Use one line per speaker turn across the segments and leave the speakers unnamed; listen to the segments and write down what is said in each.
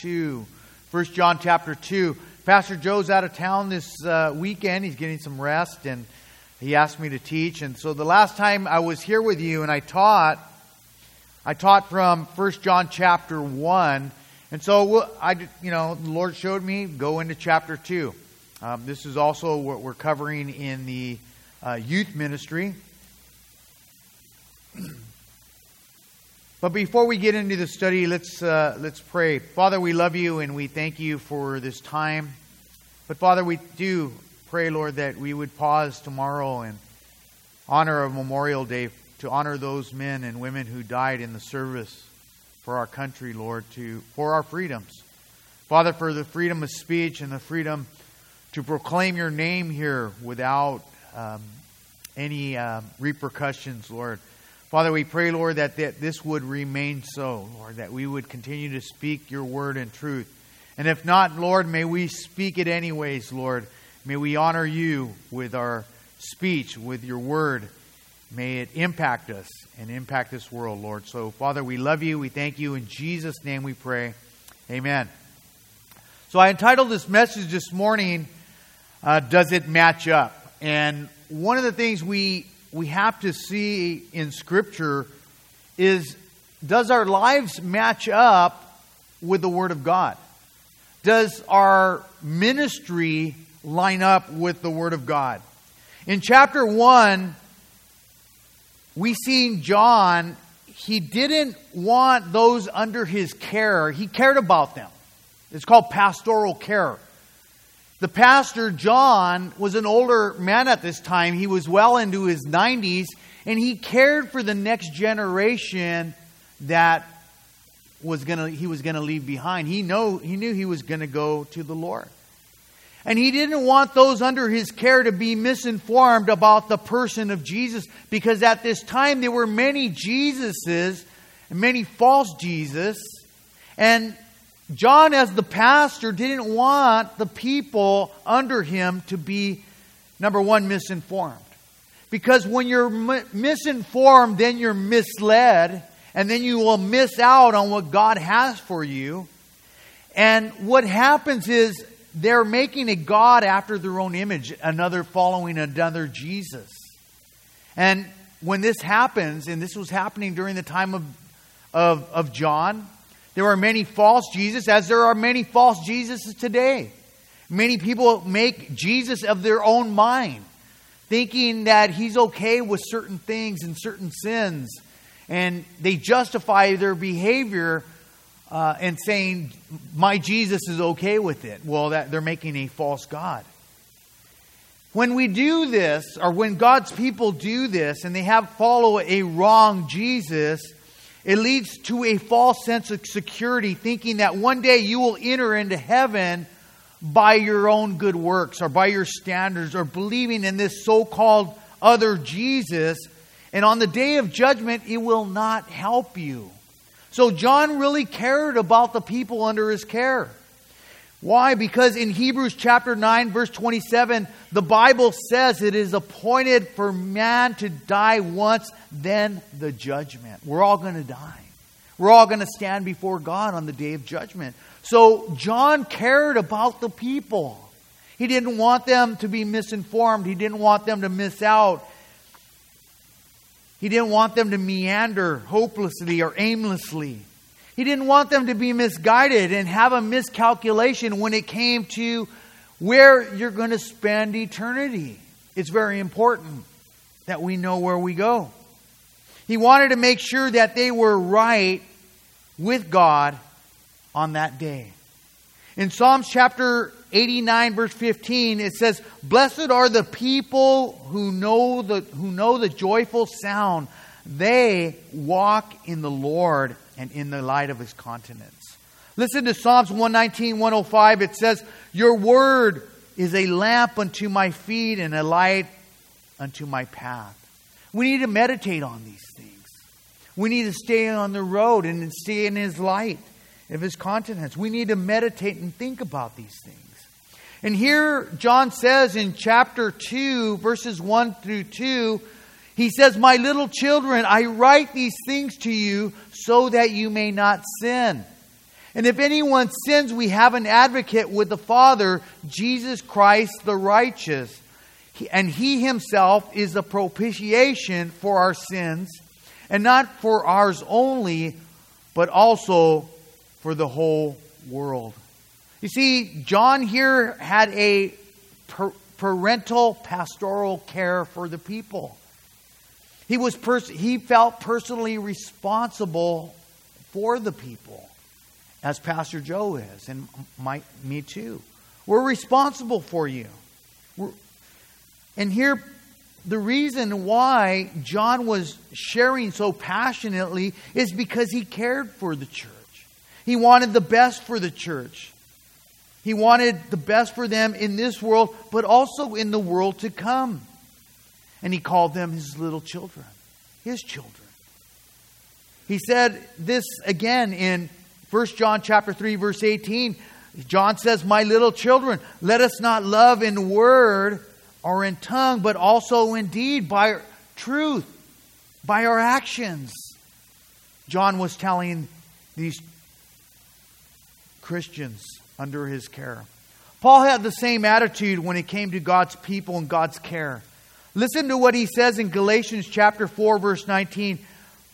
2. 1 John chapter 2. Pastor Joe's out of town this uh, weekend. He's getting some rest, and he asked me to teach. And so the last time I was here with you and I taught, I taught from first John chapter 1. And so I, you know, the Lord showed me go into chapter 2. Um, this is also what we're covering in the uh, youth ministry. But before we get into the study, let's, uh, let's pray. Father, we love you and we thank you for this time. But Father, we do pray, Lord, that we would pause tomorrow and honor of Memorial Day to honor those men and women who died in the service for our country, Lord, to, for our freedoms. Father, for the freedom of speech and the freedom to proclaim your name here without um, any um, repercussions, Lord. Father, we pray, Lord, that, that this would remain so, Lord, that we would continue to speak your word in truth. And if not, Lord, may we speak it anyways, Lord. May we honor you with our speech, with your word. May it impact us and impact this world, Lord. So, Father, we love you. We thank you. In Jesus' name we pray. Amen. So, I entitled this message this morning, uh, Does It Match Up? And one of the things we we have to see in Scripture is does our lives match up with the Word of God? Does our ministry line up with the Word of God? In chapter 1, we see John, he didn't want those under his care, he cared about them. It's called pastoral care. The pastor, John, was an older man at this time. He was well into his 90s, and he cared for the next generation that was gonna, he was going to leave behind. He, know, he knew he was going to go to the Lord. And he didn't want those under his care to be misinformed about the person of Jesus because at this time there were many Jesuses, and many false Jesus, and John, as the pastor, didn't want the people under him to be, number one, misinformed. Because when you're misinformed, then you're misled, and then you will miss out on what God has for you. And what happens is they're making a God after their own image, another following another Jesus. And when this happens, and this was happening during the time of, of, of John, there are many false Jesus, as there are many false Jesuses today. Many people make Jesus of their own mind, thinking that he's okay with certain things and certain sins. And they justify their behavior uh, and saying, My Jesus is okay with it. Well, that, they're making a false God. When we do this, or when God's people do this and they have follow a wrong Jesus, it leads to a false sense of security, thinking that one day you will enter into heaven by your own good works or by your standards or believing in this so called other Jesus. And on the day of judgment, it will not help you. So John really cared about the people under his care. Why? Because in Hebrews chapter 9, verse 27, the Bible says it is appointed for man to die once, then the judgment. We're all going to die. We're all going to stand before God on the day of judgment. So John cared about the people. He didn't want them to be misinformed, he didn't want them to miss out. He didn't want them to meander hopelessly or aimlessly. He didn't want them to be misguided and have a miscalculation when it came to where you're going to spend eternity. It's very important that we know where we go. He wanted to make sure that they were right with God on that day. In Psalms chapter 89 verse 15 it says blessed are the people who know the who know the joyful sound they walk in the Lord and in the light of his countenance. Listen to Psalms 119, 105. It says, Your word is a lamp unto my feet and a light unto my path. We need to meditate on these things. We need to stay on the road and stay in his light of his countenance. We need to meditate and think about these things. And here John says in chapter 2, verses 1 through 2, he says, My little children, I write these things to you so that you may not sin. And if anyone sins, we have an advocate with the Father, Jesus Christ the righteous. And he himself is the propitiation for our sins, and not for ours only, but also for the whole world. You see, John here had a parental pastoral care for the people. He, was pers- he felt personally responsible for the people, as Pastor Joe is, and my, me too. We're responsible for you. We're, and here, the reason why John was sharing so passionately is because he cared for the church. He wanted the best for the church. He wanted the best for them in this world, but also in the world to come. And he called them his little children, his children. He said this again in 1 John chapter 3 verse 18. John says, "My little children, let us not love in word or in tongue, but also in deed by truth, by our actions." John was telling these Christians under his care. Paul had the same attitude when it came to God's people and God's care. Listen to what he says in Galatians chapter 4 verse 19.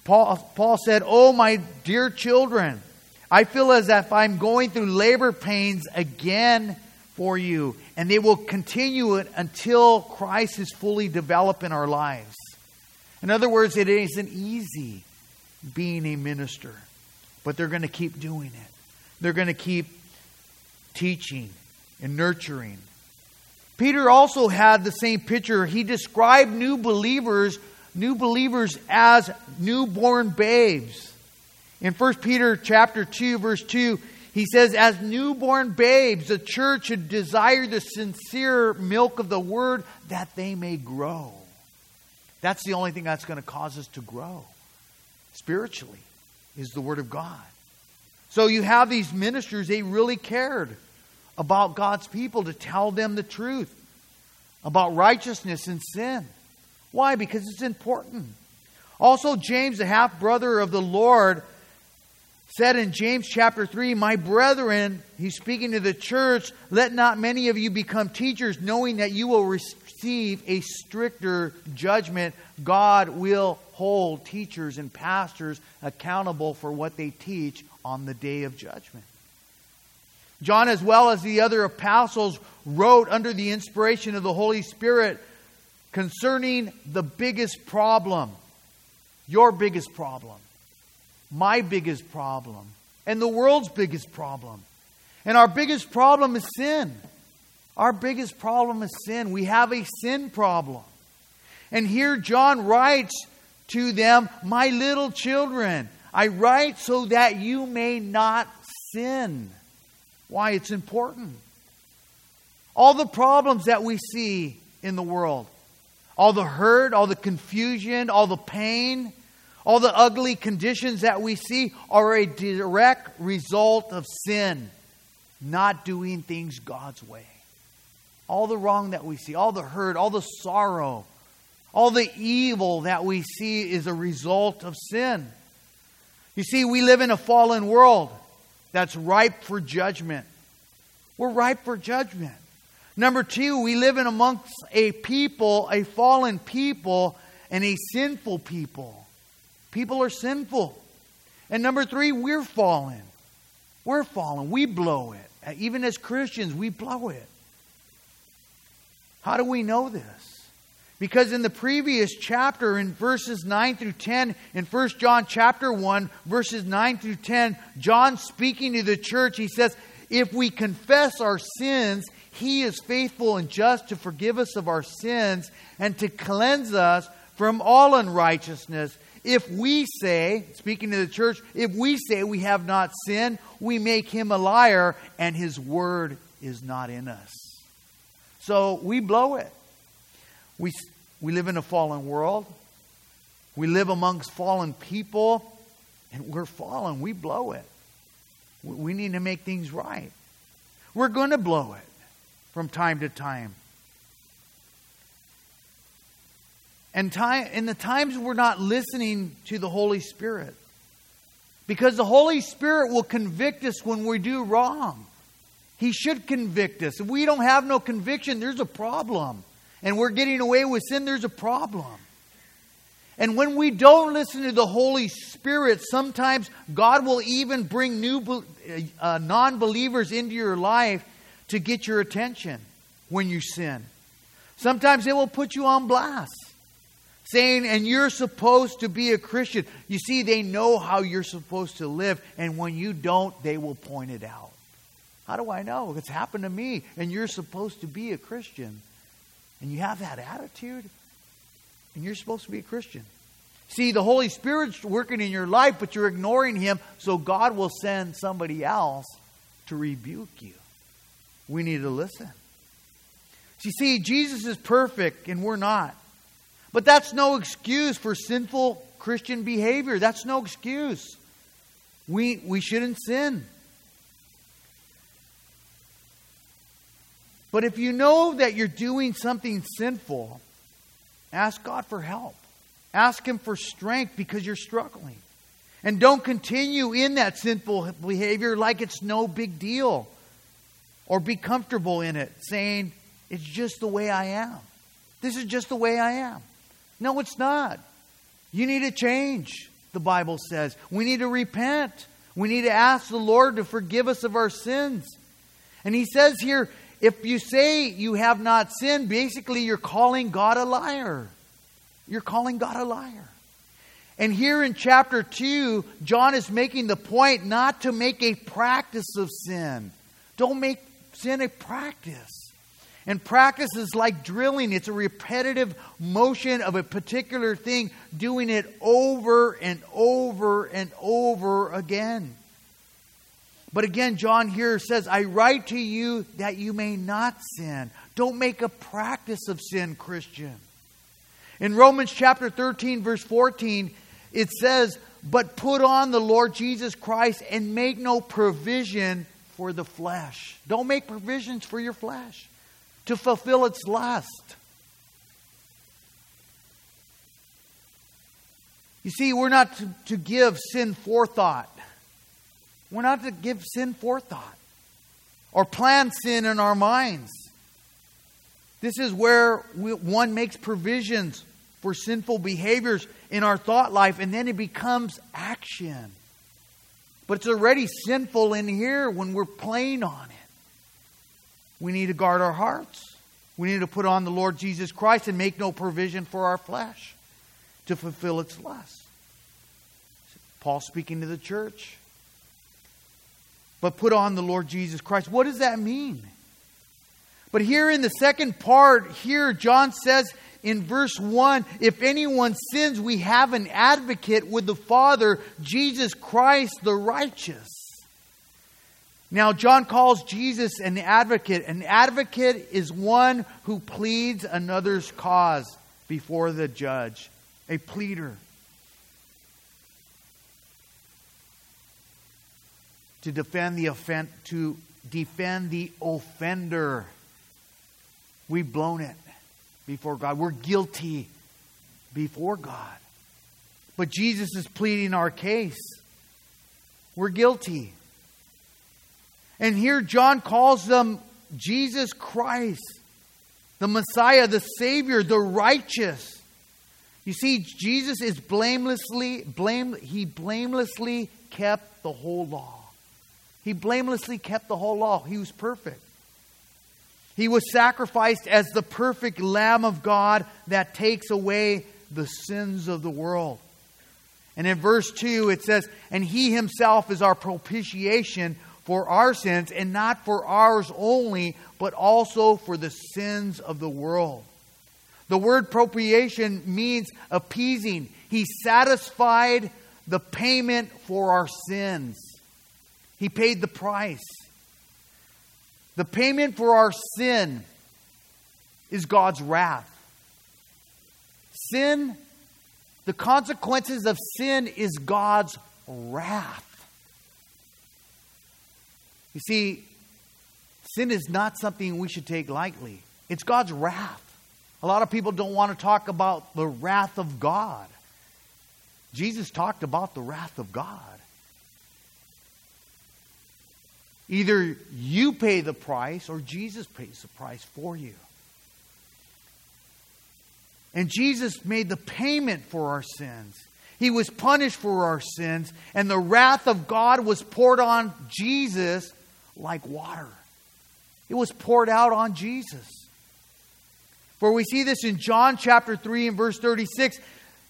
Paul, Paul said, "Oh my dear children, I feel as if I'm going through labor pains again for you, and they will continue it until Christ is fully developed in our lives." In other words, it isn't easy being a minister, but they're going to keep doing it. They're going to keep teaching and nurturing Peter also had the same picture. He described new believers, new believers as newborn babes. In 1 Peter chapter 2 verse 2, he says as newborn babes the church should desire the sincere milk of the word that they may grow. That's the only thing that's going to cause us to grow spiritually is the word of God. So you have these ministers they really cared about God's people to tell them the truth about righteousness and sin. Why? Because it's important. Also, James, the half brother of the Lord, said in James chapter 3, My brethren, he's speaking to the church, let not many of you become teachers, knowing that you will receive a stricter judgment. God will hold teachers and pastors accountable for what they teach on the day of judgment. John, as well as the other apostles, wrote under the inspiration of the Holy Spirit concerning the biggest problem, your biggest problem, my biggest problem, and the world's biggest problem. And our biggest problem is sin. Our biggest problem is sin. We have a sin problem. And here John writes to them, My little children, I write so that you may not sin why it's important. All the problems that we see in the world, all the hurt, all the confusion, all the pain, all the ugly conditions that we see are a direct result of sin, not doing things God's way. All the wrong that we see, all the hurt, all the sorrow, all the evil that we see is a result of sin. You see, we live in a fallen world that's ripe for judgment. We're ripe for judgment. Number two, we live in amongst a people, a fallen people, and a sinful people. People are sinful. And number three, we're fallen. We're fallen. We blow it. Even as Christians, we blow it. How do we know this? Because in the previous chapter, in verses 9 through 10, in 1 John chapter 1, verses 9 through 10, John speaking to the church, he says, If we confess our sins, he is faithful and just to forgive us of our sins and to cleanse us from all unrighteousness. If we say, speaking to the church, if we say we have not sinned, we make him a liar and his word is not in us. So we blow it. We, we live in a fallen world. We live amongst fallen people, and we're fallen. We blow it. We need to make things right. We're going to blow it from time to time. And time, in the times we're not listening to the Holy Spirit, Because the Holy Spirit will convict us when we do wrong. He should convict us. If we don't have no conviction, there's a problem. And we're getting away with sin, there's a problem. And when we don't listen to the Holy Spirit, sometimes God will even bring new uh, non believers into your life to get your attention when you sin. Sometimes they will put you on blast, saying, and you're supposed to be a Christian. You see, they know how you're supposed to live, and when you don't, they will point it out. How do I know? It's happened to me, and you're supposed to be a Christian. And you have that attitude, and you're supposed to be a Christian. See, the Holy Spirit's working in your life, but you're ignoring Him, so God will send somebody else to rebuke you. We need to listen. You see, Jesus is perfect and we're not. But that's no excuse for sinful Christian behavior. That's no excuse. We, we shouldn't sin. But if you know that you're doing something sinful, ask God for help. Ask Him for strength because you're struggling. And don't continue in that sinful behavior like it's no big deal. Or be comfortable in it, saying, it's just the way I am. This is just the way I am. No, it's not. You need to change, the Bible says. We need to repent. We need to ask the Lord to forgive us of our sins. And He says here, if you say you have not sinned, basically you're calling God a liar. You're calling God a liar. And here in chapter 2, John is making the point not to make a practice of sin. Don't make sin a practice. And practice is like drilling, it's a repetitive motion of a particular thing, doing it over and over and over again. But again, John here says, I write to you that you may not sin. Don't make a practice of sin, Christian. In Romans chapter 13, verse 14, it says, But put on the Lord Jesus Christ and make no provision for the flesh. Don't make provisions for your flesh to fulfill its lust. You see, we're not to, to give sin forethought. We're not to give sin forethought or plan sin in our minds. This is where we, one makes provisions for sinful behaviors in our thought life, and then it becomes action. But it's already sinful in here when we're playing on it. We need to guard our hearts. We need to put on the Lord Jesus Christ and make no provision for our flesh to fulfill its lust. Paul speaking to the church but put on the Lord Jesus Christ. What does that mean? But here in the second part, here John says in verse 1 if anyone sins, we have an advocate with the Father, Jesus Christ the righteous. Now, John calls Jesus an advocate. An advocate is one who pleads another's cause before the judge, a pleader. To defend the offen- to defend the offender. We've blown it before God. We're guilty before God. But Jesus is pleading our case. We're guilty. And here John calls them Jesus Christ, the Messiah, the Savior, the righteous. You see, Jesus is blamelessly, blame, he blamelessly kept the whole law. He blamelessly kept the whole law. He was perfect. He was sacrificed as the perfect Lamb of God that takes away the sins of the world. And in verse 2, it says, And he himself is our propitiation for our sins, and not for ours only, but also for the sins of the world. The word propitiation means appeasing. He satisfied the payment for our sins. He paid the price. The payment for our sin is God's wrath. Sin, the consequences of sin is God's wrath. You see, sin is not something we should take lightly. It's God's wrath. A lot of people don't want to talk about the wrath of God. Jesus talked about the wrath of God. Either you pay the price or Jesus pays the price for you. And Jesus made the payment for our sins. He was punished for our sins, and the wrath of God was poured on Jesus like water. It was poured out on Jesus. For we see this in John chapter 3 and verse 36.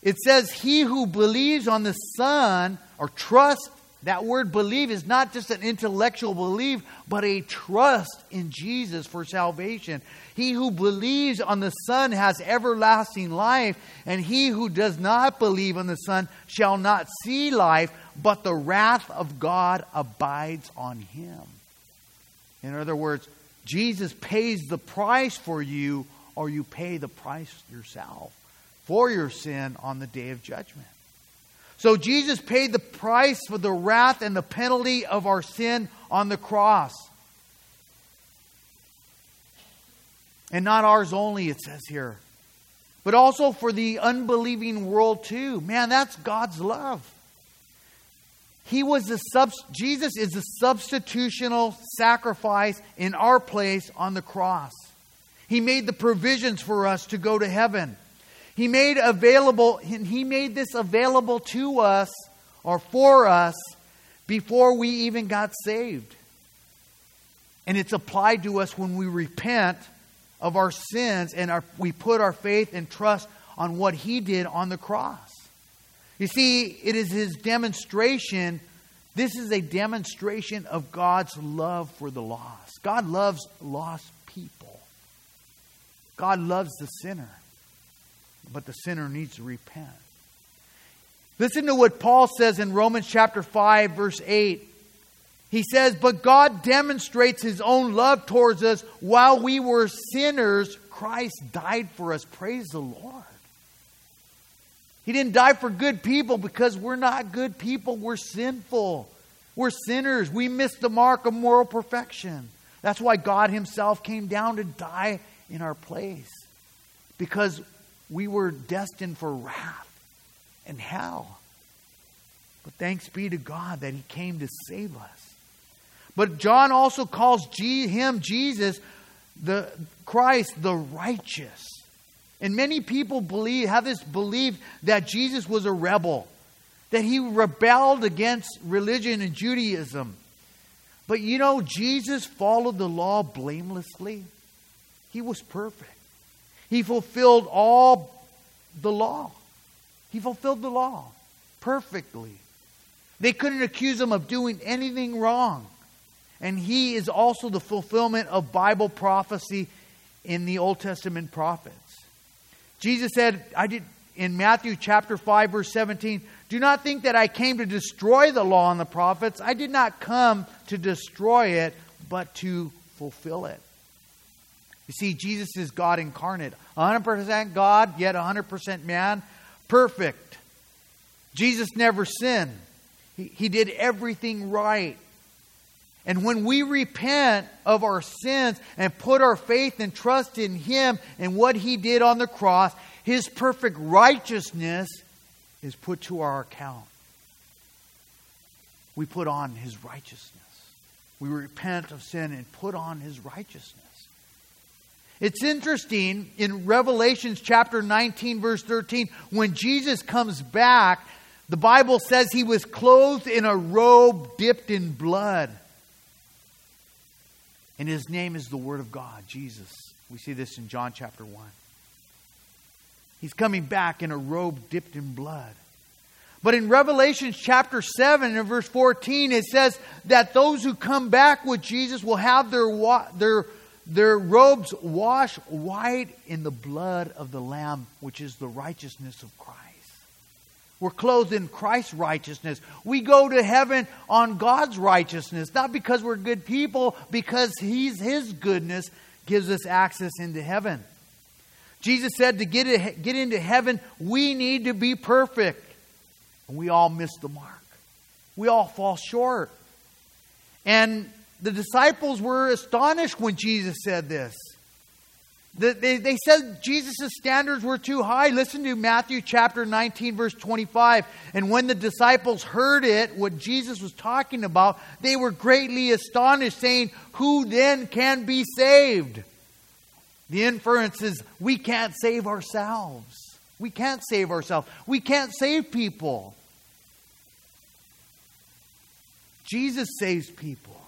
It says, He who believes on the Son or trusts, that word believe is not just an intellectual belief, but a trust in Jesus for salvation. He who believes on the Son has everlasting life, and he who does not believe on the Son shall not see life, but the wrath of God abides on him. In other words, Jesus pays the price for you, or you pay the price yourself for your sin on the day of judgment. So Jesus paid the price for the wrath and the penalty of our sin on the cross. And not ours only, it says here, but also for the unbelieving world too. Man, that's God's love. He was the sub, Jesus is the substitutional sacrifice in our place on the cross. He made the provisions for us to go to heaven. He made available he made this available to us or for us before we even got saved. And it's applied to us when we repent of our sins and our, we put our faith and trust on what he did on the cross. You see, it is his demonstration. This is a demonstration of God's love for the lost. God loves lost people. God loves the sinner but the sinner needs to repent. Listen to what Paul says in Romans chapter 5, verse 8. He says, But God demonstrates his own love towards us while we were sinners. Christ died for us. Praise the Lord. He didn't die for good people because we're not good people. We're sinful. We're sinners. We miss the mark of moral perfection. That's why God Himself came down to die in our place. Because we were destined for wrath and hell. But thanks be to God that He came to save us. But John also calls G- him, Jesus, the Christ, the righteous. And many people believe, have this belief that Jesus was a rebel, that he rebelled against religion and Judaism. But you know, Jesus followed the law blamelessly. He was perfect. He fulfilled all the law. He fulfilled the law perfectly. They couldn't accuse him of doing anything wrong. And he is also the fulfillment of Bible prophecy in the Old Testament prophets. Jesus said, I did in Matthew chapter 5 verse 17, do not think that I came to destroy the law and the prophets. I did not come to destroy it, but to fulfill it. You see, Jesus is God incarnate, 100% God, yet 100% man, perfect. Jesus never sinned, he, he did everything right. And when we repent of our sins and put our faith and trust in Him and what He did on the cross, His perfect righteousness is put to our account. We put on His righteousness. We repent of sin and put on His righteousness. It's interesting in Revelations chapter 19, verse 13, when Jesus comes back, the Bible says he was clothed in a robe dipped in blood. And his name is the Word of God, Jesus. We see this in John chapter 1. He's coming back in a robe dipped in blood. But in Revelation chapter 7 and verse 14, it says that those who come back with Jesus will have their, their their robes washed white in the blood of the Lamb, which is the righteousness of Christ. We're clothed in Christ's righteousness. We go to heaven on God's righteousness, not because we're good people, because He's His goodness gives us access into heaven. Jesus said to get, it, get into heaven, we need to be perfect. And we all miss the mark. We all fall short. And the disciples were astonished when Jesus said this. they, said Jesus' standards were too high. Listen to Matthew chapter 19, verse 25. And when the disciples heard it, what Jesus was talking about, they were greatly astonished, saying, Who then can be saved? The inference is we can't save ourselves. We can't save ourselves. We can't save people. Jesus saves people.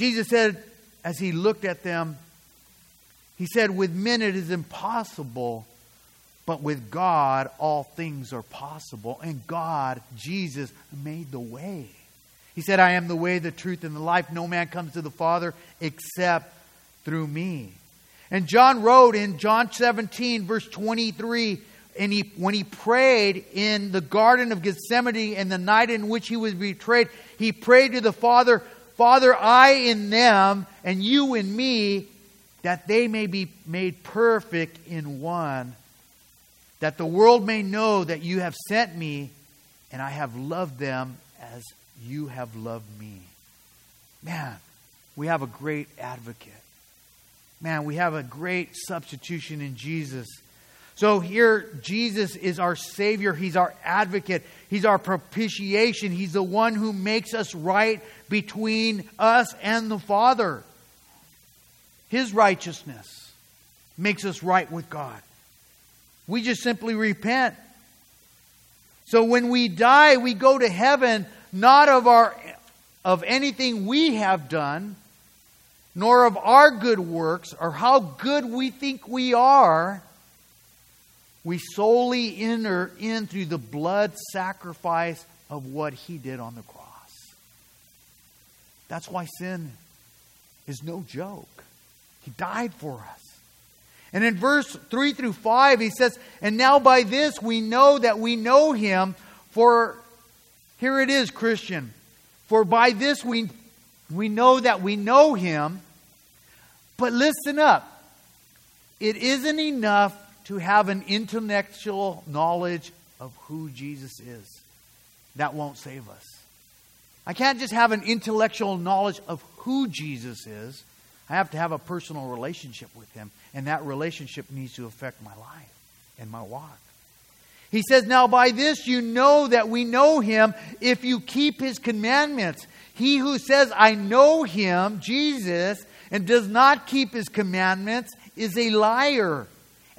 Jesus said, as he looked at them, he said, With men it is impossible, but with God all things are possible. And God, Jesus, made the way. He said, I am the way, the truth, and the life. No man comes to the Father except through me. And John wrote in John 17, verse 23, and he, when he prayed in the Garden of Gethsemane in the night in which he was betrayed, he prayed to the Father, Father, I in them and you in me, that they may be made perfect in one, that the world may know that you have sent me and I have loved them as you have loved me. Man, we have a great advocate. Man, we have a great substitution in Jesus. So here, Jesus is our Savior. He's our advocate. He's our propitiation. He's the one who makes us right between us and the Father. His righteousness makes us right with God. We just simply repent. So when we die, we go to heaven not of our of anything we have done, nor of our good works or how good we think we are. We solely enter in through the blood sacrifice of what he did on the cross. That's why sin is no joke. He died for us. And in verse 3 through 5, he says, And now by this we know that we know him, for here it is, Christian. For by this we, we know that we know him. But listen up. It isn't enough to have an intellectual knowledge of who Jesus is. That won't save us. I can't just have an intellectual knowledge of who Jesus is. I have to have a personal relationship with Him, and that relationship needs to affect my life and my walk. He says, Now by this you know that we know Him if you keep His commandments. He who says, I know Him, Jesus, and does not keep His commandments is a liar,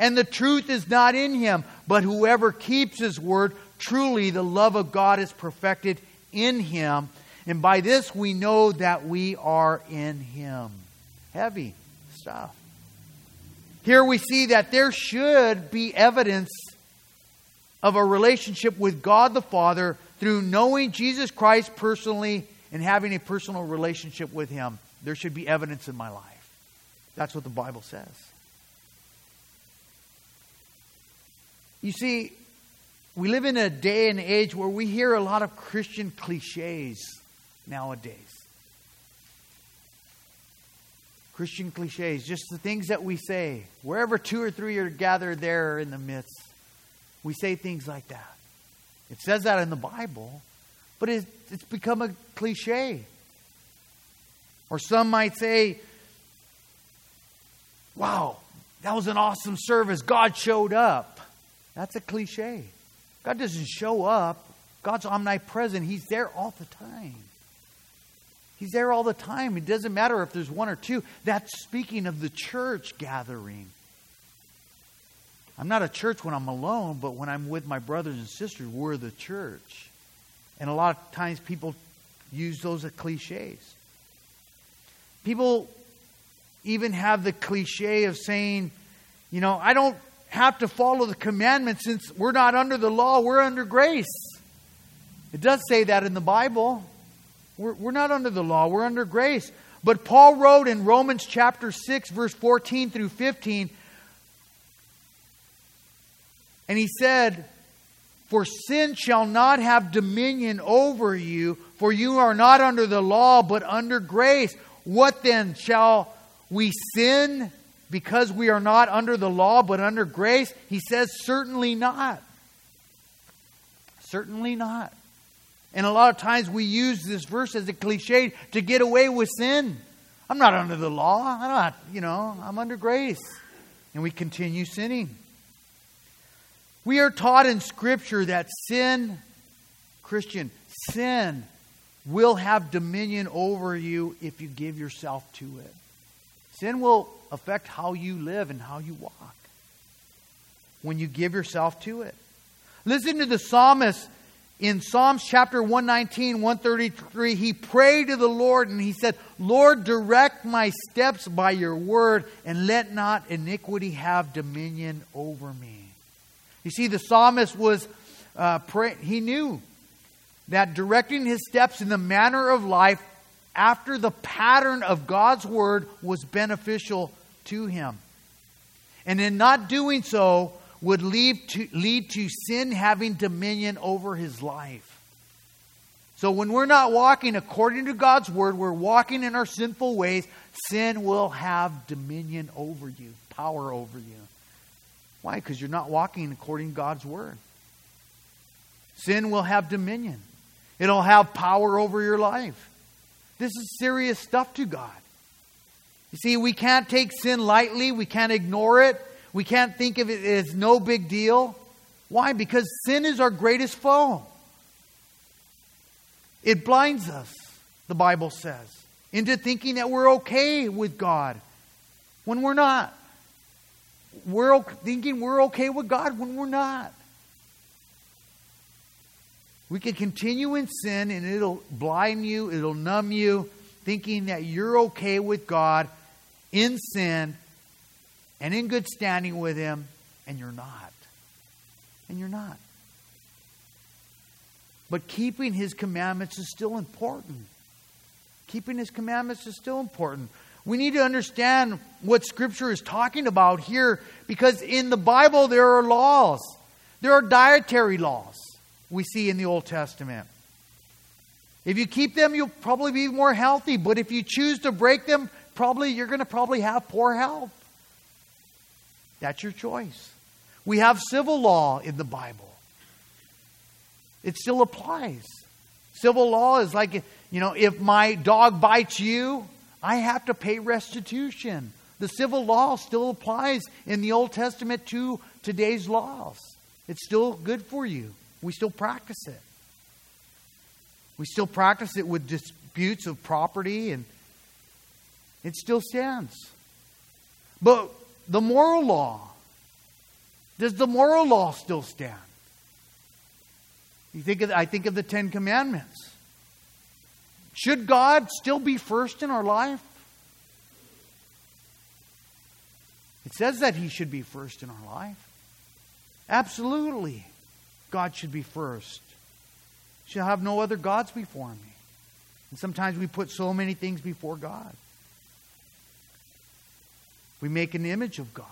and the truth is not in him. But whoever keeps His word, truly the love of God is perfected in Him. And by this we know that we are in Him heavy stuff. Here we see that there should be evidence of a relationship with God the Father through knowing Jesus Christ personally and having a personal relationship with Him. There should be evidence in my life. That's what the Bible says. You see, we live in a day and age where we hear a lot of Christian cliches nowadays. Christian cliches, just the things that we say. Wherever two or three are gathered, there in the midst. We say things like that. It says that in the Bible, but it's, it's become a cliche. Or some might say, wow, that was an awesome service. God showed up. That's a cliche. God doesn't show up, God's omnipresent. He's there all the time. He's there all the time. It doesn't matter if there's one or two. That's speaking of the church gathering. I'm not a church when I'm alone, but when I'm with my brothers and sisters, we're the church. And a lot of times people use those as cliches. People even have the cliche of saying, you know, I don't have to follow the commandments since we're not under the law, we're under grace. It does say that in the Bible. We're, we're not under the law, we're under grace. But Paul wrote in Romans chapter 6, verse 14 through 15, and he said, For sin shall not have dominion over you, for you are not under the law, but under grace. What then? Shall we sin because we are not under the law, but under grace? He says, Certainly not. Certainly not. And a lot of times we use this verse as a cliche to get away with sin. I'm not under the law. I'm not, you know, I'm under grace. And we continue sinning. We are taught in Scripture that sin, Christian, sin will have dominion over you if you give yourself to it. Sin will affect how you live and how you walk when you give yourself to it. Listen to the psalmist in Psalms chapter 119, 133. He prayed to the Lord and he said, Lord, direct my steps by your word and let not iniquity have dominion over me. You see, the psalmist was uh, he knew that directing his steps in the manner of life after the pattern of God's word was beneficial to him. And in not doing so would lead to, lead to sin having dominion over his life. So when we're not walking according to God's word, we're walking in our sinful ways, sin will have dominion over you, power over you. Why? Because you're not walking according to God's word. Sin will have dominion. It'll have power over your life. This is serious stuff to God. You see, we can't take sin lightly. We can't ignore it. We can't think of it as no big deal. Why? Because sin is our greatest foe. It blinds us, the Bible says, into thinking that we're okay with God when we're not. We're thinking we're okay with God when we're not. We can continue in sin and it'll blind you, it'll numb you, thinking that you're okay with God in sin and in good standing with Him, and you're not. And you're not. But keeping His commandments is still important. Keeping His commandments is still important. We need to understand what Scripture is talking about here because in the Bible there are laws. There are dietary laws we see in the Old Testament. If you keep them, you'll probably be more healthy. But if you choose to break them, probably you're going to probably have poor health. That's your choice. We have civil law in the Bible. It still applies. Civil law is like, you know, if my dog bites you, I have to pay restitution. The civil law still applies in the Old Testament to today's laws. It's still good for you. We still practice it. We still practice it with disputes of property, and it still stands. But the moral law, does the moral law still stand? You think of, I think of the Ten Commandments. Should God still be first in our life? It says that He should be first in our life. Absolutely. God should be first. Shall have no other gods before me. And sometimes we put so many things before God. We make an image of God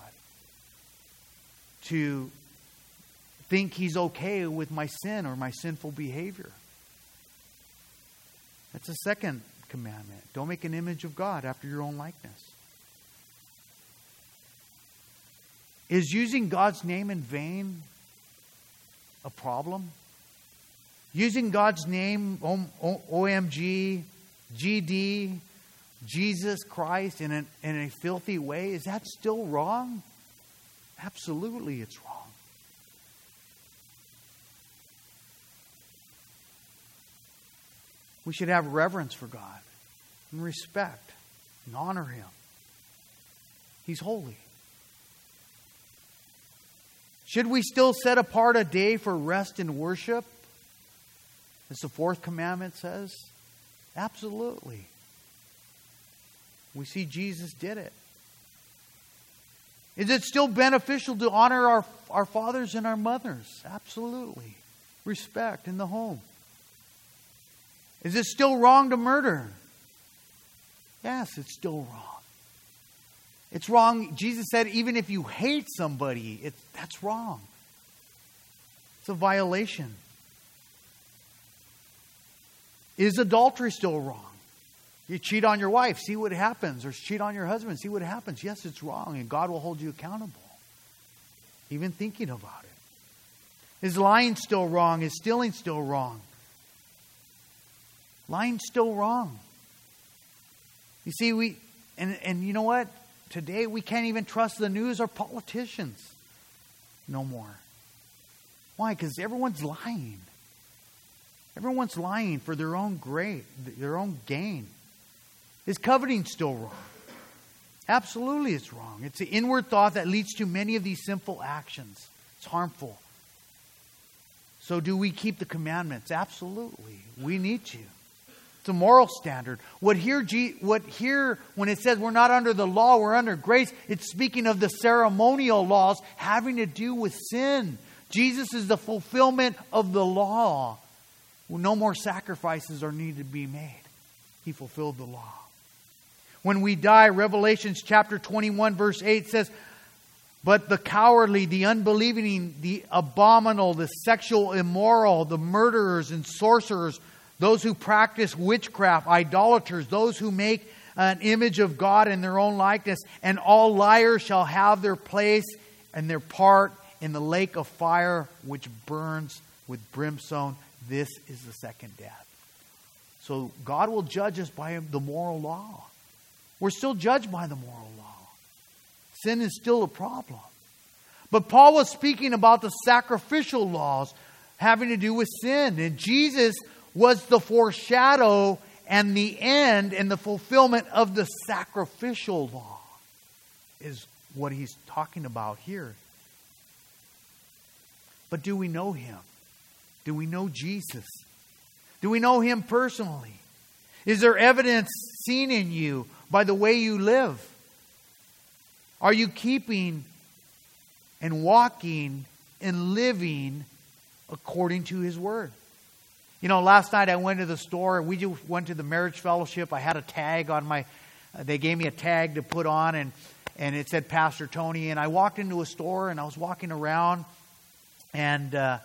to think He's okay with my sin or my sinful behavior. That's the second commandment. Don't make an image of God after your own likeness. Is using God's name in vain a problem? Using God's name, OMG, GD, Jesus Christ, in a, in a filthy way, is that still wrong? Absolutely, it's wrong. We should have reverence for God and respect and honor Him. He's holy. Should we still set apart a day for rest and worship? As the fourth commandment says? Absolutely. We see Jesus did it. Is it still beneficial to honor our, our fathers and our mothers? Absolutely. Respect in the home. Is it still wrong to murder? Yes, it's still wrong. It's wrong. Jesus said, even if you hate somebody, it's, that's wrong. It's a violation. Is adultery still wrong? You cheat on your wife, see what happens. Or cheat on your husband, see what happens. Yes, it's wrong, and God will hold you accountable. Even thinking about it. Is lying still wrong? Is stealing still wrong? Lying still wrong. You see, we And, and you know what? Today we can't even trust the news or politicians no more. Why? Because everyone's lying. Everyone's lying for their own great, their own gain. Is coveting still wrong? Absolutely, it's wrong. It's the inward thought that leads to many of these sinful actions. It's harmful. So, do we keep the commandments? Absolutely. We need to. It's a moral standard. What here, what here, when it says we're not under the law, we're under grace, it's speaking of the ceremonial laws having to do with sin. Jesus is the fulfillment of the law. No more sacrifices are needed to be made. He fulfilled the law. When we die, Revelations chapter 21, verse 8 says, But the cowardly, the unbelieving, the abominable, the sexual immoral, the murderers and sorcerers, those who practice witchcraft, idolaters, those who make an image of God in their own likeness, and all liars shall have their place and their part in the lake of fire which burns with brimstone. This is the second death. So God will judge us by the moral law. We're still judged by the moral law. Sin is still a problem. But Paul was speaking about the sacrificial laws having to do with sin. And Jesus was the foreshadow and the end and the fulfillment of the sacrificial law, is what he's talking about here. But do we know him? Do we know Jesus? Do we know him personally? Is there evidence seen in you by the way you live? Are you keeping and walking and living according to His Word? You know, last night I went to the store. We just went to the marriage fellowship. I had a tag on my, uh, they gave me a tag to put on, and, and it said Pastor Tony. And I walked into a store and I was walking around and, uh,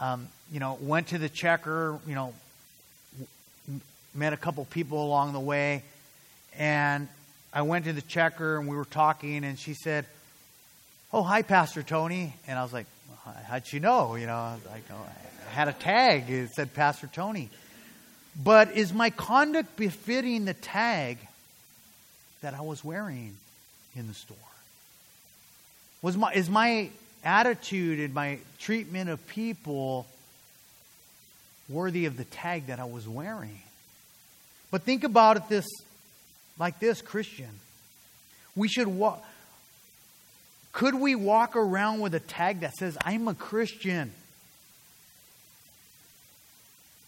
um, you know, went to the checker, you know, met a couple people along the way. And I went to the checker and we were talking, and she said, Oh, hi, Pastor Tony. And I was like, How'd you know? You know, I, oh, I had a tag. It said Pastor Tony. But is my conduct befitting the tag that I was wearing in the store? Was my, is my attitude and my treatment of people worthy of the tag that I was wearing? But think about it this like this, Christian. We should walk. Could we walk around with a tag that says, I'm a Christian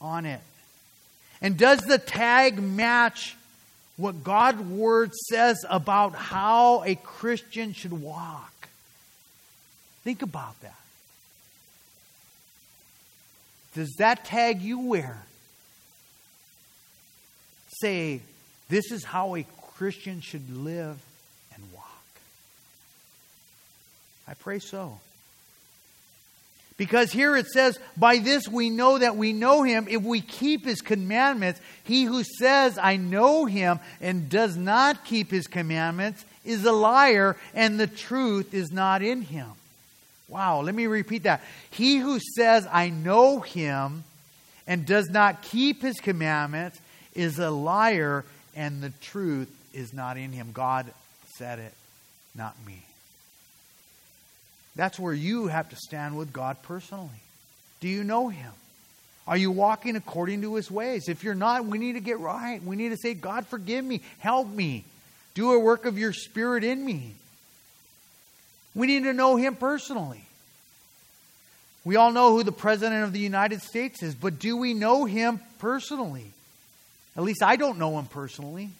on it? And does the tag match what God's Word says about how a Christian should walk? Think about that. Does that tag you wear say, this is how a Christian should live and walk. I pray so. Because here it says, By this we know that we know him if we keep his commandments. He who says, I know him, and does not keep his commandments is a liar, and the truth is not in him. Wow, let me repeat that. He who says, I know him, and does not keep his commandments is a liar, and the truth is not in him. God said it, not me. That's where you have to stand with God personally. Do you know him? Are you walking according to his ways? If you're not, we need to get right. We need to say, God, forgive me. Help me. Do a work of your spirit in me. We need to know him personally. We all know who the President of the United States is, but do we know him personally? At least I don't know him personally.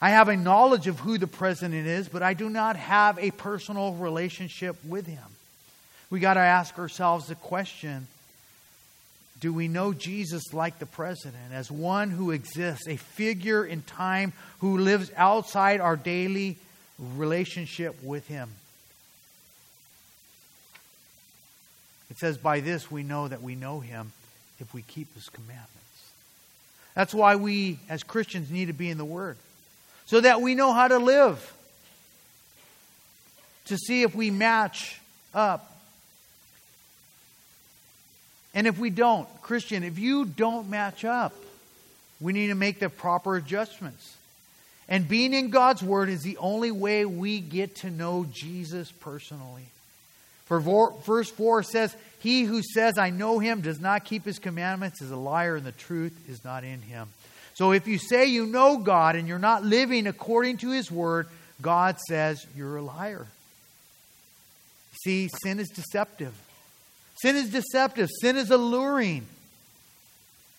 I have a knowledge of who the president is, but I do not have a personal relationship with him. We got to ask ourselves the question do we know Jesus like the president, as one who exists, a figure in time who lives outside our daily relationship with him? It says, By this we know that we know him if we keep his commandments. That's why we, as Christians, need to be in the Word, so that we know how to live, to see if we match up. And if we don't, Christian, if you don't match up, we need to make the proper adjustments. And being in God's Word is the only way we get to know Jesus personally. For verse 4 says, He who says, I know him, does not keep his commandments, is a liar, and the truth is not in him. So if you say you know God and you're not living according to his word, God says you're a liar. See, sin is deceptive. Sin is deceptive. Sin is alluring.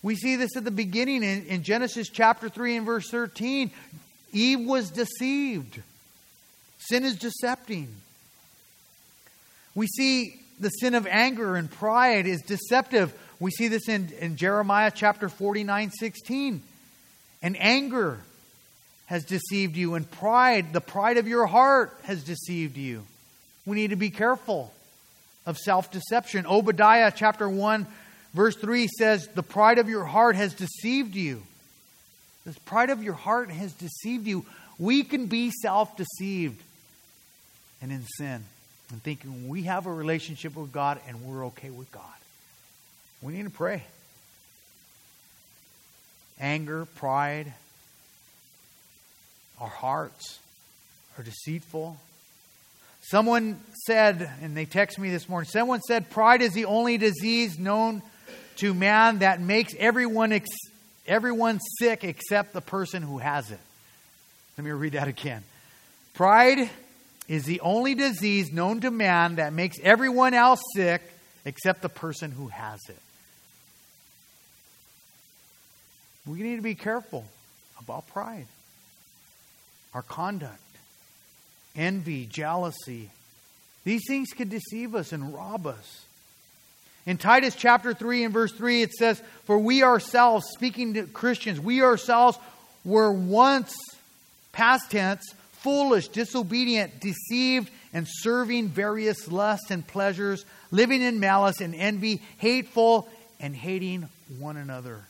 We see this at the beginning in, in Genesis chapter 3 and verse 13. Eve was deceived. Sin is decepting. We see the sin of anger and pride is deceptive. We see this in, in Jeremiah chapter 49, 16. And anger has deceived you, and pride, the pride of your heart, has deceived you. We need to be careful of self deception. Obadiah chapter 1, verse 3 says, The pride of your heart has deceived you. The pride of your heart has deceived you. We can be self deceived and in sin and thinking we have a relationship with God and we're okay with God. We need to pray. Anger, pride, our hearts are deceitful. Someone said, and they texted me this morning, someone said, pride is the only disease known to man that makes everyone, ex- everyone sick except the person who has it. Let me read that again. Pride is the only disease known to man that makes everyone else sick except the person who has it. We need to be careful about pride, our conduct, envy, jealousy. These things can deceive us and rob us. In Titus chapter 3 and verse 3, it says, For we ourselves, speaking to Christians, we ourselves were once, past tense, foolish, disobedient, deceived, and serving various lusts and pleasures, living in malice and envy, hateful, and hating one another.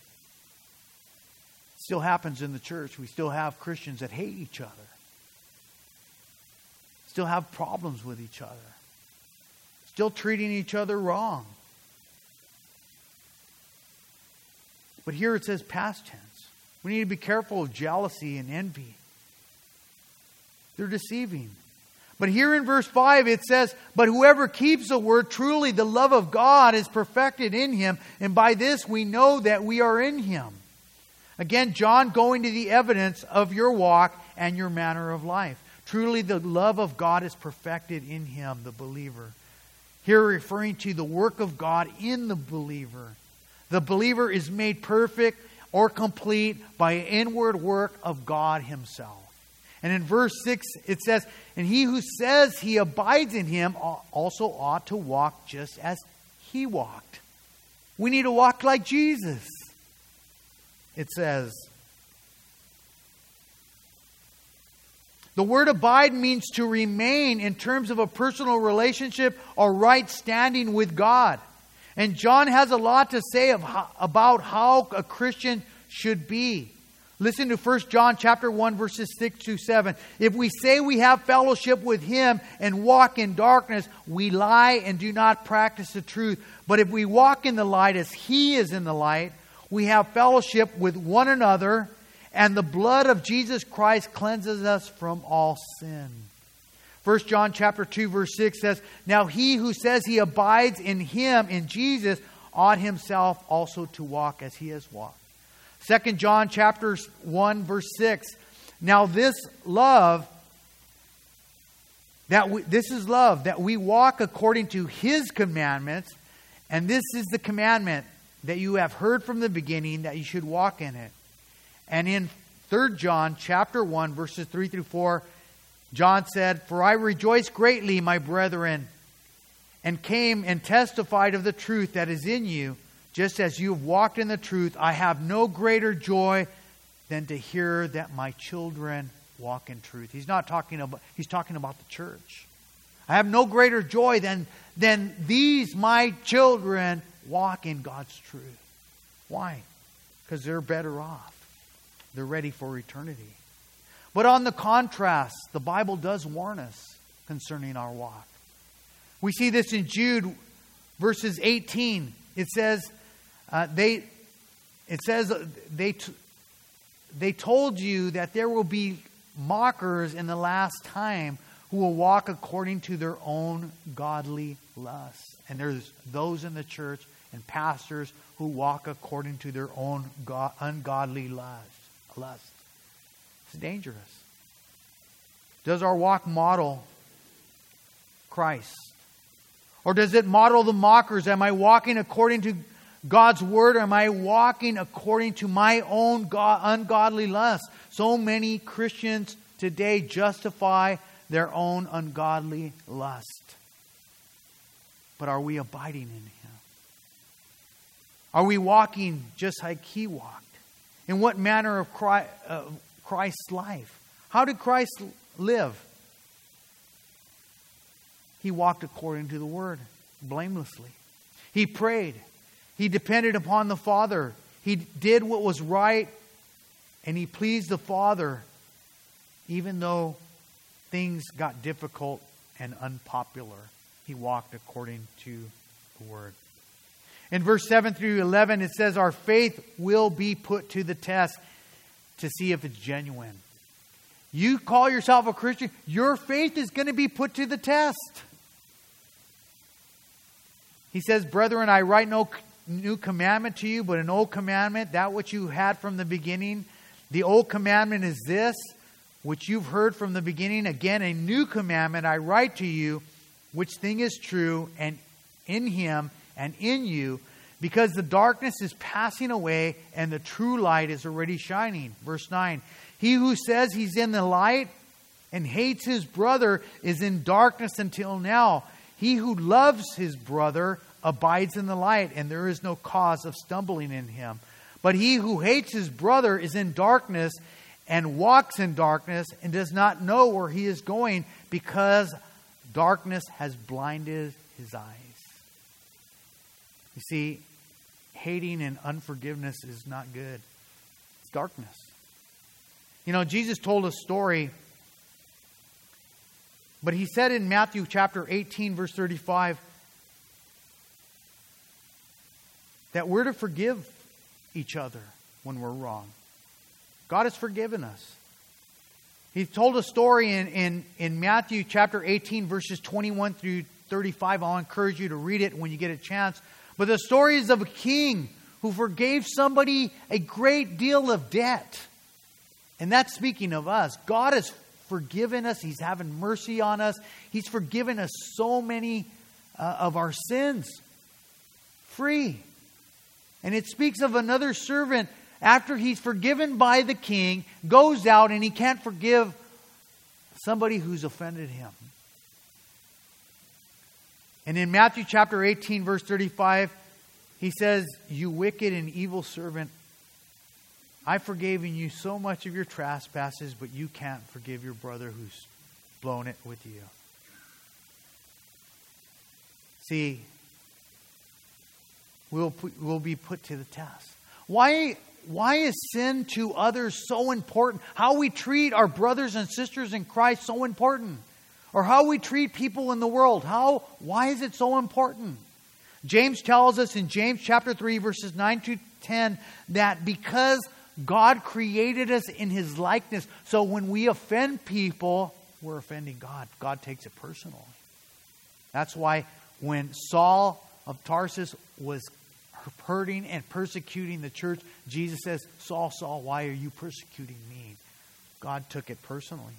Still happens in the church. We still have Christians that hate each other, still have problems with each other, still treating each other wrong. But here it says past tense. We need to be careful of jealousy and envy. They're deceiving. But here in verse 5 it says, But whoever keeps the word, truly the love of God is perfected in him, and by this we know that we are in him. Again, John going to the evidence of your walk and your manner of life. Truly the love of God is perfected in him, the believer. Here referring to the work of God in the believer. The believer is made perfect or complete by inward work of God himself. And in verse 6, it says, And he who says he abides in him also ought to walk just as he walked. We need to walk like Jesus. It says, The word abide means to remain in terms of a personal relationship or right standing with God. And John has a lot to say how, about how a Christian should be. Listen to 1 John chapter 1 verses 6 to 7. If we say we have fellowship with him and walk in darkness, we lie and do not practice the truth. But if we walk in the light as he is in the light, we have fellowship with one another, and the blood of Jesus Christ cleanses us from all sin. 1 John chapter 2 verse 6 says, "Now he who says he abides in him in Jesus ought himself also to walk as he has walked." Second John chapter 1 verse 6. Now this love that we, this is love that we walk according to his commandments and this is the commandment that you have heard from the beginning that you should walk in it. And in 3 John chapter 1 verses 3 through 4 John said, "For I rejoice greatly, my brethren, and came and testified of the truth that is in you." Just as you have walked in the truth, I have no greater joy than to hear that my children walk in truth. He's not talking about he's talking about the church. I have no greater joy than than these my children walk in God's truth. Why? Because they're better off. They're ready for eternity. But on the contrast, the Bible does warn us concerning our walk. We see this in Jude verses 18. It says, uh, they, it says they, t- they told you that there will be mockers in the last time who will walk according to their own godly lusts. And there's those in the church and pastors who walk according to their own God, ungodly lust. lust. It's dangerous. Does our walk model Christ? Or does it model the mockers? Am I walking according to God's word? Or am I walking according to my own God, ungodly lust? So many Christians today justify their own ungodly lust. But are we abiding in Him? Are we walking just like He walked? In what manner of Christ's life? How did Christ live? He walked according to the Word, blamelessly. He prayed. He depended upon the Father. He did what was right, and he pleased the Father, even though things got difficult and unpopular. He walked according to the Word. In verse 7 through 11, it says, Our faith will be put to the test to see if it's genuine. You call yourself a Christian, your faith is going to be put to the test. He says, Brethren, I write no new commandment to you, but an old commandment, that which you had from the beginning. The old commandment is this, which you've heard from the beginning. Again, a new commandment I write to you, which thing is true, and in him and in you, because the darkness is passing away and the true light is already shining. Verse 9 He who says he's in the light and hates his brother is in darkness until now. He who loves his brother abides in the light, and there is no cause of stumbling in him. But he who hates his brother is in darkness and walks in darkness and does not know where he is going because darkness has blinded his eyes. You see, hating and unforgiveness is not good, it's darkness. You know, Jesus told a story, but he said in Matthew chapter 18, verse 35, that we're to forgive each other when we're wrong. God has forgiven us. He told a story in, in, in Matthew chapter 18, verses 21 through 35. I'll encourage you to read it when you get a chance. But the story is of a king who forgave somebody a great deal of debt. And that's speaking of us. God has forgiven us, He's having mercy on us, He's forgiven us so many uh, of our sins free. And it speaks of another servant after he's forgiven by the king, goes out and he can't forgive somebody who's offended him. And in Matthew chapter 18, verse 35, he says, You wicked and evil servant, I've forgiven you so much of your trespasses, but you can't forgive your brother who's blown it with you. See, will, will be put to the test. Why, why is sin to others so important? How we treat our brothers and sisters in Christ so important? Or how we treat people in the world? How, why is it so important? James tells us in James chapter 3, verses 9 to 10, that because God created us in his likeness, so when we offend people, we're offending God. God takes it personally. That's why when Saul of Tarsus was hurting and persecuting the church, Jesus says, Saul, Saul, why are you persecuting me? God took it personally.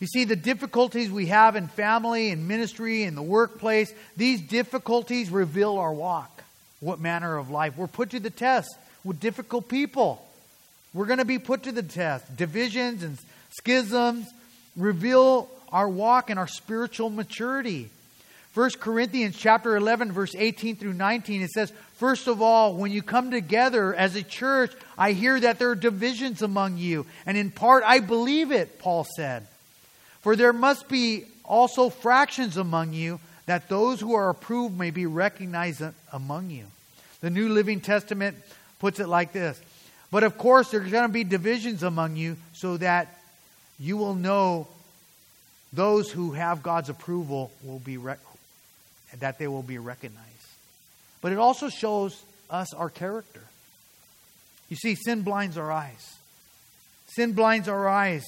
You see, the difficulties we have in family in ministry in the workplace, these difficulties reveal our walk, what manner of life. We're put to the test with difficult people. We're going to be put to the test. Divisions and schisms reveal our walk and our spiritual maturity. 1 Corinthians chapter 11 verse 18 through 19 it says first of all when you come together as a church I hear that there are divisions among you. And in part I believe it Paul said. For there must be also fractions among you that those who are approved may be recognized among you. The New Living Testament puts it like this. But of course there's going to be divisions among you so that you will know those who have God's approval will be that they will be recognized. But it also shows us our character. You see, sin blinds our eyes. Sin blinds our eyes.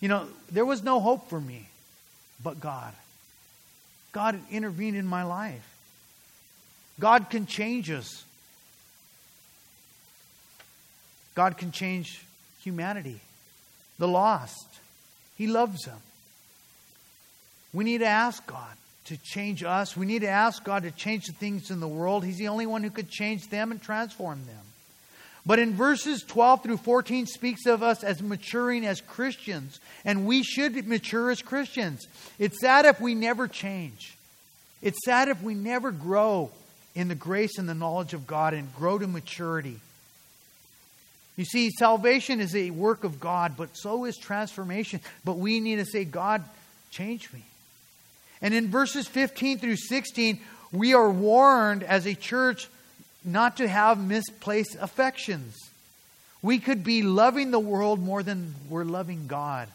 You know, there was no hope for me but God. God intervened in my life. God can change us. God can change humanity, the lost. He loves them. We need to ask God to change us. We need to ask God to change the things in the world. He's the only one who could change them and transform them. But in verses 12 through 14 speaks of us as maturing as Christians, and we should mature as Christians. It's sad if we never change. It's sad if we never grow in the grace and the knowledge of God and grow to maturity. You see, salvation is a work of God, but so is transformation. But we need to say, God, change me. And in verses 15 through 16, we are warned as a church not to have misplaced affections. We could be loving the world more than we're loving God.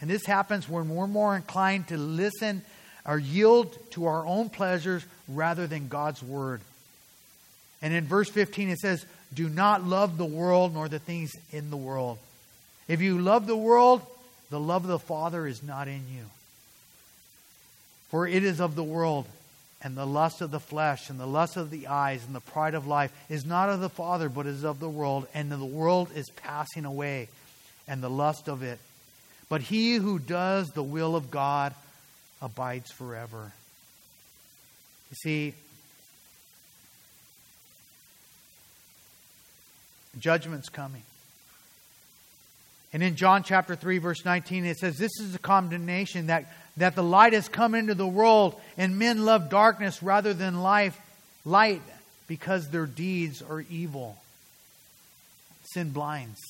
And this happens when we're more inclined to listen or yield to our own pleasures rather than God's word. And in verse 15 it says, Do not love the world nor the things in the world. If you love the world, the love of the Father is not in you. For it is of the world, and the lust of the flesh, and the lust of the eyes, and the pride of life is not of the Father, but is of the world, and the world is passing away, and the lust of it. But he who does the will of God abides forever. You see, judgment's coming. And in John chapter 3, verse 19, it says, This is the condemnation that that the light has come into the world, and men love darkness rather than life, light because their deeds are evil. Sin blinds.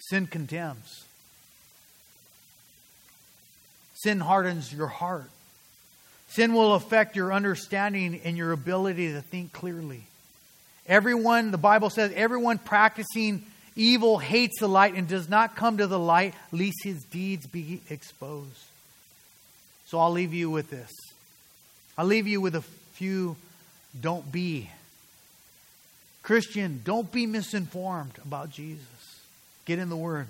Sin condemns. Sin hardens your heart. Sin will affect your understanding and your ability to think clearly. Everyone, the Bible says, everyone practicing Evil hates the light and does not come to the light, lest his deeds be exposed. So I'll leave you with this. I'll leave you with a few don't be. Christian, don't be misinformed about Jesus. Get in the Word.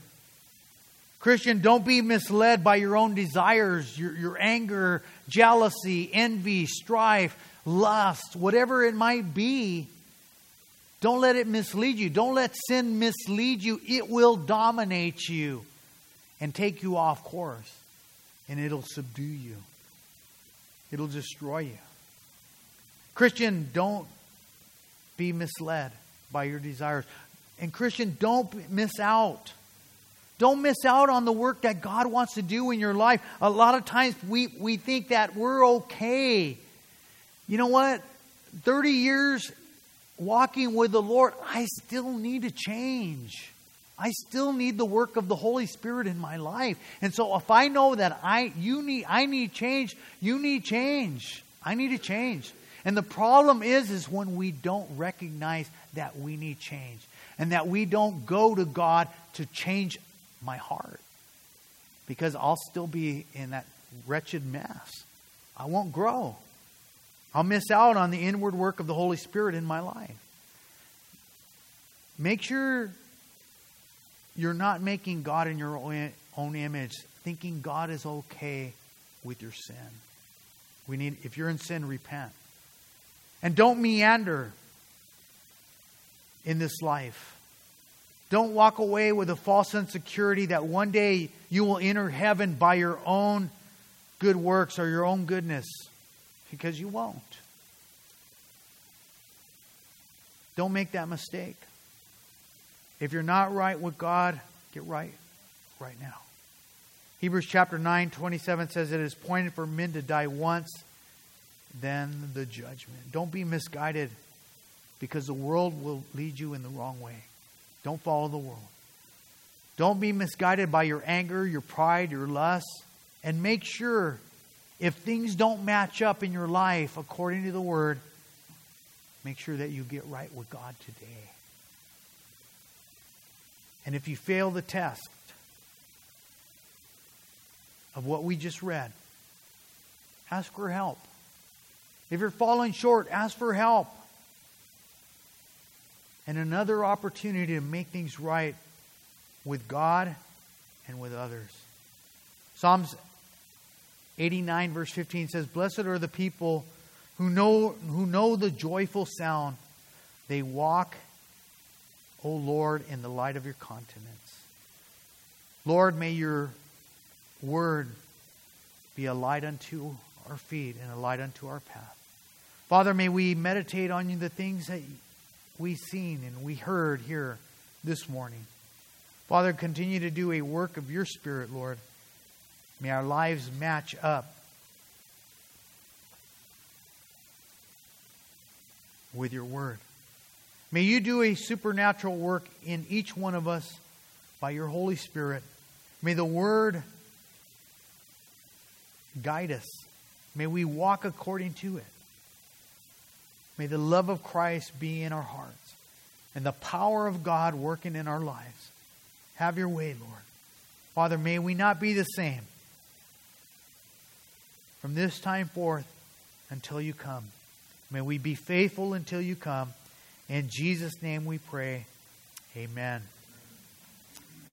Christian, don't be misled by your own desires, your, your anger, jealousy, envy, strife, lust, whatever it might be. Don't let it mislead you. Don't let sin mislead you. It will dominate you and take you off course, and it'll subdue you, it'll destroy you. Christian, don't be misled by your desires. And Christian, don't miss out. Don't miss out on the work that God wants to do in your life. A lot of times we, we think that we're okay. You know what? 30 years walking with the Lord, I still need to change. I still need the work of the Holy Spirit in my life. And so if I know that I you need I need change, you need change. I need to change. And the problem is is when we don't recognize that we need change and that we don't go to God to change my heart. Because I'll still be in that wretched mess. I won't grow. I'll miss out on the inward work of the Holy Spirit in my life. Make sure you're not making God in your own image, thinking God is okay with your sin. We need, if you're in sin, repent. And don't meander in this life. Don't walk away with a false insecurity that one day you will enter heaven by your own good works or your own goodness because you won't. Don't make that mistake. If you're not right with God, get right right now. Hebrews chapter 9, 27 says it is pointed for men to die once, then the judgment. Don't be misguided because the world will lead you in the wrong way. Don't follow the world. Don't be misguided by your anger, your pride, your lust, and make sure if things don't match up in your life according to the Word, make sure that you get right with God today. And if you fail the test of what we just read, ask for help. If you're falling short, ask for help. And another opportunity to make things right with God and with others. Psalms 89, verse 15 says, Blessed are the people who know, who know the joyful sound. They walk, O Lord, in the light of your countenance. Lord, may your word be a light unto our feet and a light unto our path. Father, may we meditate on you the things that we've seen and we heard here this morning. Father, continue to do a work of your Spirit, Lord. May our lives match up with your word. May you do a supernatural work in each one of us by your Holy Spirit. May the word guide us. May we walk according to it. May the love of Christ be in our hearts and the power of God working in our lives. Have your way, Lord. Father, may we not be the same from this time forth until you come. May we be faithful until you come. In Jesus' name we pray. Amen.